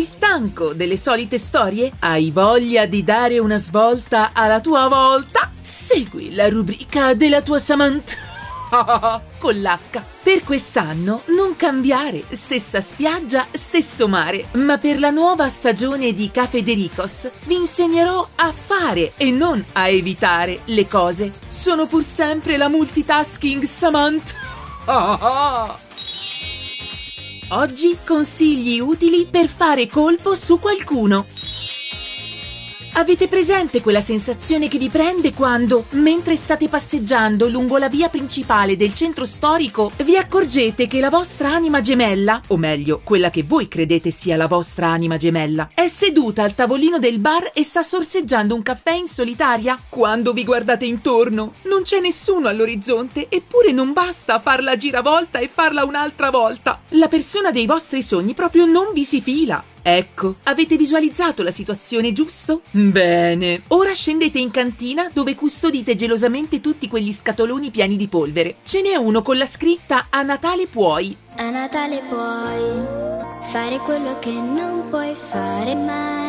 stanco delle solite storie? Hai voglia di dare una svolta alla tua volta? Segui la rubrica della tua Samantha con l'H. Per quest'anno non cambiare, stessa spiaggia, stesso mare, ma per la nuova stagione di Cafe Dericos vi insegnerò a fare e non a evitare le cose. Sono pur sempre la multitasking Samantha. Oggi consigli utili per fare colpo su qualcuno. Avete presente quella sensazione che vi prende quando, mentre state passeggiando lungo la via principale del centro storico, vi accorgete che la vostra anima gemella, o meglio, quella che voi credete sia la vostra anima gemella, è seduta al tavolino del bar e sta sorseggiando un caffè in solitaria? Quando vi guardate intorno, non c'è nessuno all'orizzonte, eppure non basta farla giravolta e farla un'altra volta. La persona dei vostri sogni proprio non vi si fila. Ecco, avete visualizzato la situazione, giusto? Bene, ora scendete in cantina dove custodite gelosamente tutti quegli scatoloni pieni di polvere. Ce n'è uno con la scritta A Natale puoi. A Natale puoi fare quello che non puoi fare mai.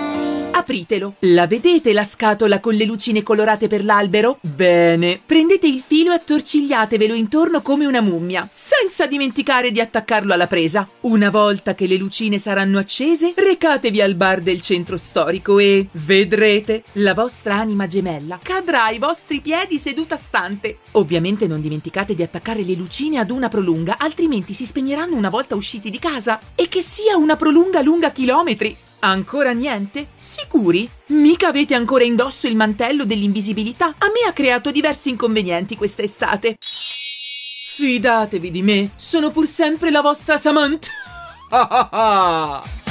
Apritelo. La vedete la scatola con le lucine colorate per l'albero? Bene. Prendete il filo e attorcigliatevelo intorno come una mummia, senza dimenticare di attaccarlo alla presa. Una volta che le lucine saranno accese, recatevi al bar del centro storico e vedrete la vostra anima gemella cadrà ai vostri piedi seduta stante. Ovviamente non dimenticate di attaccare le lucine ad una prolunga, altrimenti si spegneranno una volta usciti di casa. E che sia una prolunga lunga chilometri. Ancora niente? Sicuri? Mica avete ancora indosso il mantello dell'invisibilità? A me ha creato diversi inconvenienti questa estate. Fidatevi di me, sono pur sempre la vostra Samantha.